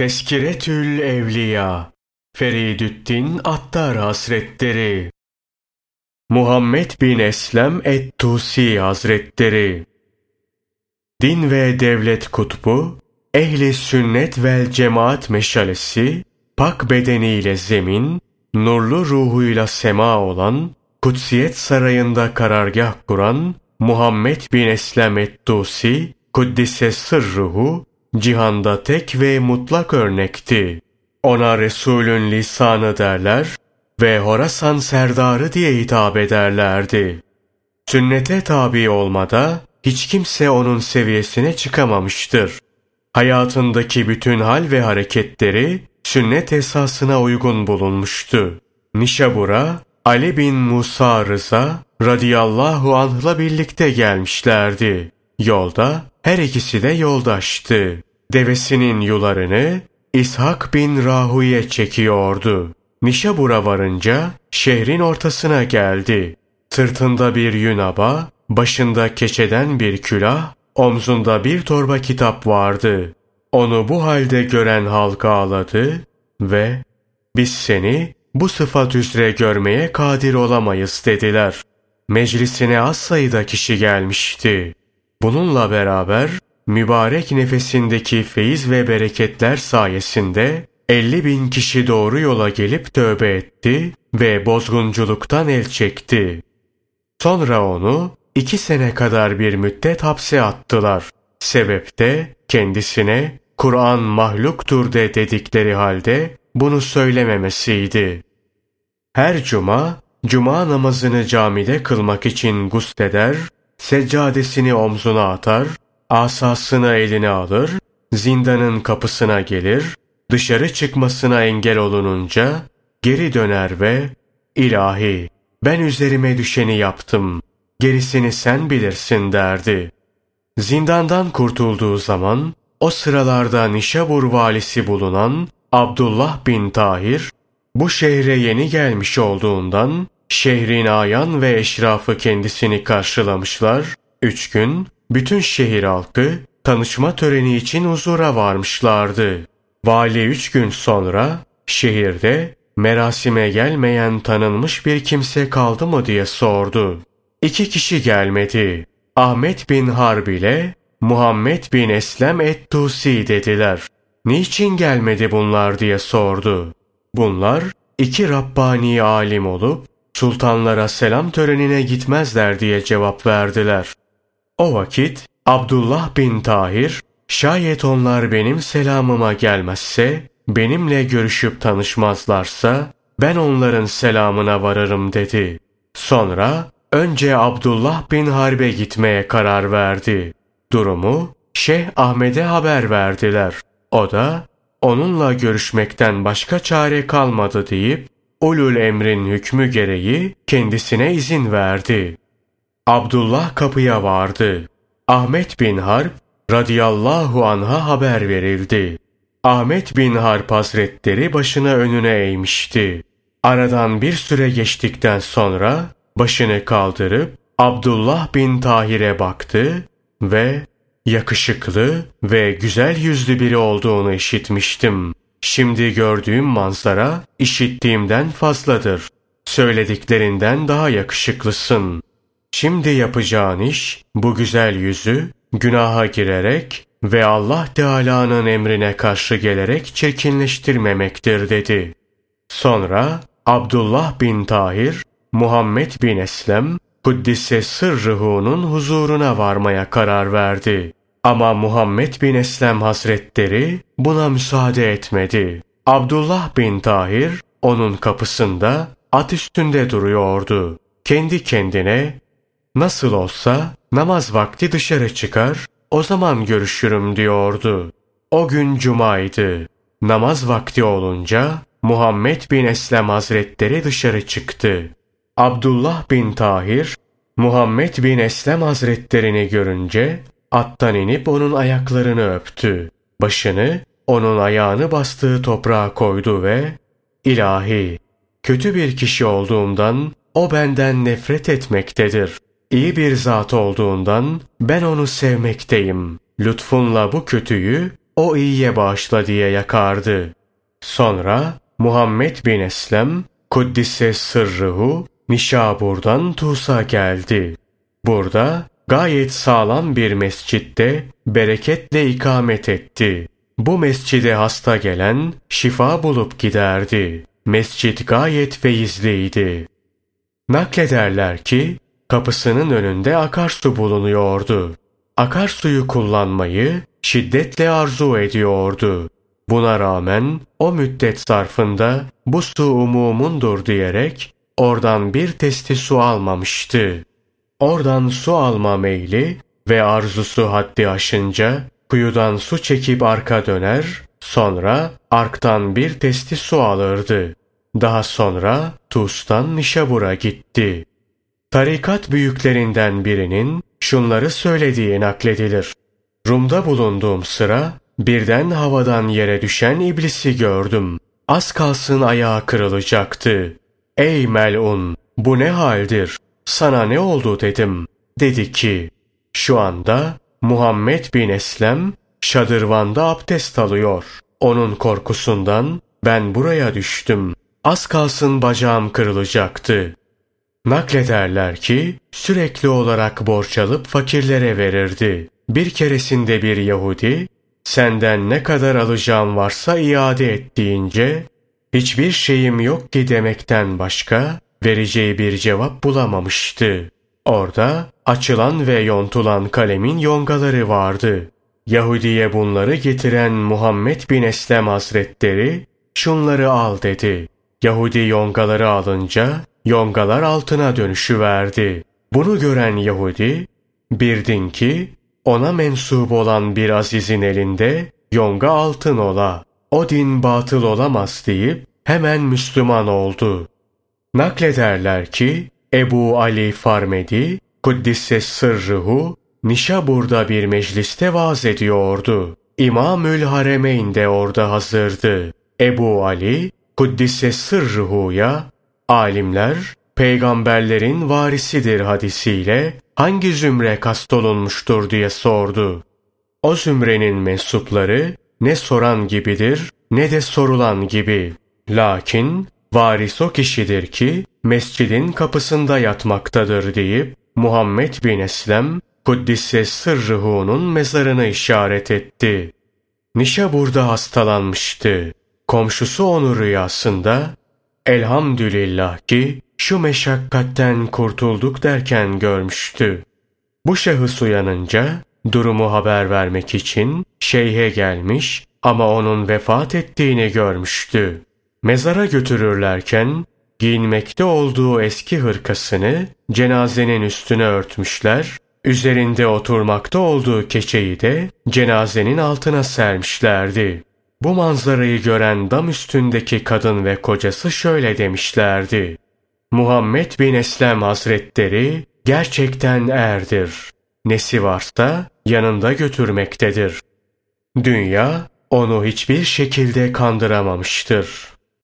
Teskiretül Evliya. Feridüddin Attar Hazretleri. Muhammed bin Eslem Et-Tusi Hazretleri. Din ve Devlet Kutbu Ehli Sünnet vel Cemaat Meşalesi Pak bedeniyle zemin Nurlu ruhuyla sema olan Kutsiyet Sarayı'nda karargah kuran Muhammed bin Eslem Et-Tusi Kuddise Sırruhu cihanda tek ve mutlak örnekti. Ona Resulün lisanı derler ve Horasan serdarı diye hitap ederlerdi. Sünnete tabi olmada hiç kimse onun seviyesine çıkamamıştır. Hayatındaki bütün hal ve hareketleri sünnet esasına uygun bulunmuştu. Nişabur'a Ali bin Musa Rıza radıyallahu anh'la birlikte gelmişlerdi. Yolda her ikisi de yoldaştı. Devesinin yularını İshak bin Rahu'ya çekiyordu. Nişabur'a varınca şehrin ortasına geldi. Sırtında bir yünaba, başında keçeden bir külah, omzunda bir torba kitap vardı. Onu bu halde gören halk ağladı ve biz seni bu sıfat üzere görmeye kadir olamayız dediler. Meclisine az sayıda kişi gelmişti. Bununla beraber mübarek nefesindeki feyiz ve bereketler sayesinde 50 bin kişi doğru yola gelip tövbe etti ve bozgunculuktan el çekti. Sonra onu iki sene kadar bir müddet hapse attılar. Sebep de kendisine Kur'an mahluktur de dedikleri halde bunu söylememesiydi. Her cuma, cuma namazını camide kılmak için gusleder, seccadesini omzuna atar, asasını eline alır, zindanın kapısına gelir, dışarı çıkmasına engel olununca geri döner ve ilahi ben üzerime düşeni yaptım, gerisini sen bilirsin derdi. Zindandan kurtulduğu zaman o sıralarda Nişabur valisi bulunan Abdullah bin Tahir bu şehre yeni gelmiş olduğundan şehrin ayan ve eşrafı kendisini karşılamışlar. Üç gün bütün şehir halkı tanışma töreni için huzura varmışlardı. Vali üç gün sonra şehirde merasime gelmeyen tanınmış bir kimse kaldı mı diye sordu. İki kişi gelmedi. Ahmet bin Harb ile Muhammed bin Eslem et-Tusi dediler. Niçin gelmedi bunlar diye sordu. Bunlar iki Rabbani alim olup sultanlara selam törenine gitmezler diye cevap verdiler. O vakit Abdullah bin Tahir, şayet onlar benim selamıma gelmezse, benimle görüşüp tanışmazlarsa, ben onların selamına varırım dedi. Sonra önce Abdullah bin Harbe gitmeye karar verdi. Durumu Şeyh Ahmet'e haber verdiler. O da onunla görüşmekten başka çare kalmadı deyip ulul emrin hükmü gereği kendisine izin verdi. Abdullah kapıya vardı. Ahmet bin Harp radıyallahu anha haber verildi. Ahmet bin Harp hazretleri başını önüne eğmişti. Aradan bir süre geçtikten sonra başını kaldırıp Abdullah bin Tahir'e baktı ve yakışıklı ve güzel yüzlü biri olduğunu işitmiştim. Şimdi gördüğüm manzara işittiğimden fazladır. Söylediklerinden daha yakışıklısın. Şimdi yapacağın iş bu güzel yüzü günaha girerek ve Allah Teala'nın emrine karşı gelerek çirkinleştirmemektir dedi. Sonra Abdullah bin Tahir, Muhammed bin Eslem, Kuddise Sırrıhu'nun huzuruna varmaya karar verdi. Ama Muhammed bin Eslem Hazretleri buna müsaade etmedi. Abdullah bin Tahir onun kapısında at üstünde duruyordu. Kendi kendine nasıl olsa namaz vakti dışarı çıkar, o zaman görüşürüm diyordu. O gün cumaydı. Namaz vakti olunca Muhammed bin Eslem Hazretleri dışarı çıktı. Abdullah bin Tahir, Muhammed bin Eslem Hazretlerini görünce attan inip onun ayaklarını öptü. Başını onun ayağını bastığı toprağa koydu ve ilahi kötü bir kişi olduğumdan o benden nefret etmektedir. İyi bir zat olduğundan ben onu sevmekteyim. Lütfunla bu kötüyü o iyiye bağışla diye yakardı. Sonra Muhammed bin Eslem Kuddise sırrıhu Nişabur'dan Tusa geldi. Burada gayet sağlam bir mescitte bereketle ikamet etti. Bu mescide hasta gelen şifa bulup giderdi. Mescit gayet feyizliydi. Naklederler ki kapısının önünde akarsu bulunuyordu. Akarsuyu kullanmayı şiddetle arzu ediyordu. Buna rağmen o müddet zarfında bu su umumundur diyerek oradan bir testi su almamıştı. Oradan su alma meyli ve arzusu haddi aşınca kuyudan su çekip arka döner, sonra arktan bir testi su alırdı. Daha sonra Tus'tan Nişabur'a gitti. Tarikat büyüklerinden birinin şunları söylediği nakledilir. Rum'da bulunduğum sıra birden havadan yere düşen iblisi gördüm. Az kalsın ayağı kırılacaktı. Ey melun bu ne haldir? Sana ne oldu dedim. Dedi ki şu anda Muhammed bin Eslem şadırvanda abdest alıyor. Onun korkusundan ben buraya düştüm. Az kalsın bacağım kırılacaktı. Naklederler ki sürekli olarak borç alıp fakirlere verirdi. Bir keresinde bir Yahudi senden ne kadar alacağım varsa iade et deyince hiçbir şeyim yok ki demekten başka vereceği bir cevap bulamamıştı. Orada açılan ve yontulan kalemin yongaları vardı. Yahudi'ye bunları getiren Muhammed bin Eslem Hazretleri şunları al dedi. Yahudi yongaları alınca yongalar altına dönüşüverdi. Bunu gören Yahudi birdin ki ona mensup olan bir azizin elinde yonga altın ola. O din batıl olamaz deyip hemen Müslüman oldu. Naklederler ki Ebu Ali Farmedi Kuddisse sırrıhu Nişabur'da bir mecliste vaaz ediyordu. İmamül Haremeyn de orada hazırdı. Ebu Ali Kuddisse sırrıhuya alimler peygamberlerin varisidir hadisiyle hangi zümre kastolunmuştur diye sordu. O zümrenin mensupları ne soran gibidir ne de sorulan gibi. Lakin varis o kişidir ki mescidin kapısında yatmaktadır deyip Muhammed bin Eslem Kuddisse sırrıhu'nun mezarını işaret etti. Nişa burada hastalanmıştı. Komşusu onu rüyasında elhamdülillah ki şu meşakkatten kurtulduk derken görmüştü. Bu şahıs uyanınca durumu haber vermek için şeyhe gelmiş ama onun vefat ettiğini görmüştü. Mezara götürürlerken giyinmekte olduğu eski hırkasını cenazenin üstüne örtmüşler, üzerinde oturmakta olduğu keçeyi de cenazenin altına sermişlerdi. Bu manzarayı gören dam üstündeki kadın ve kocası şöyle demişlerdi. Muhammed bin Eslem Hazretleri gerçekten erdir. Nesi varsa yanında götürmektedir. Dünya onu hiçbir şekilde kandıramamıştır.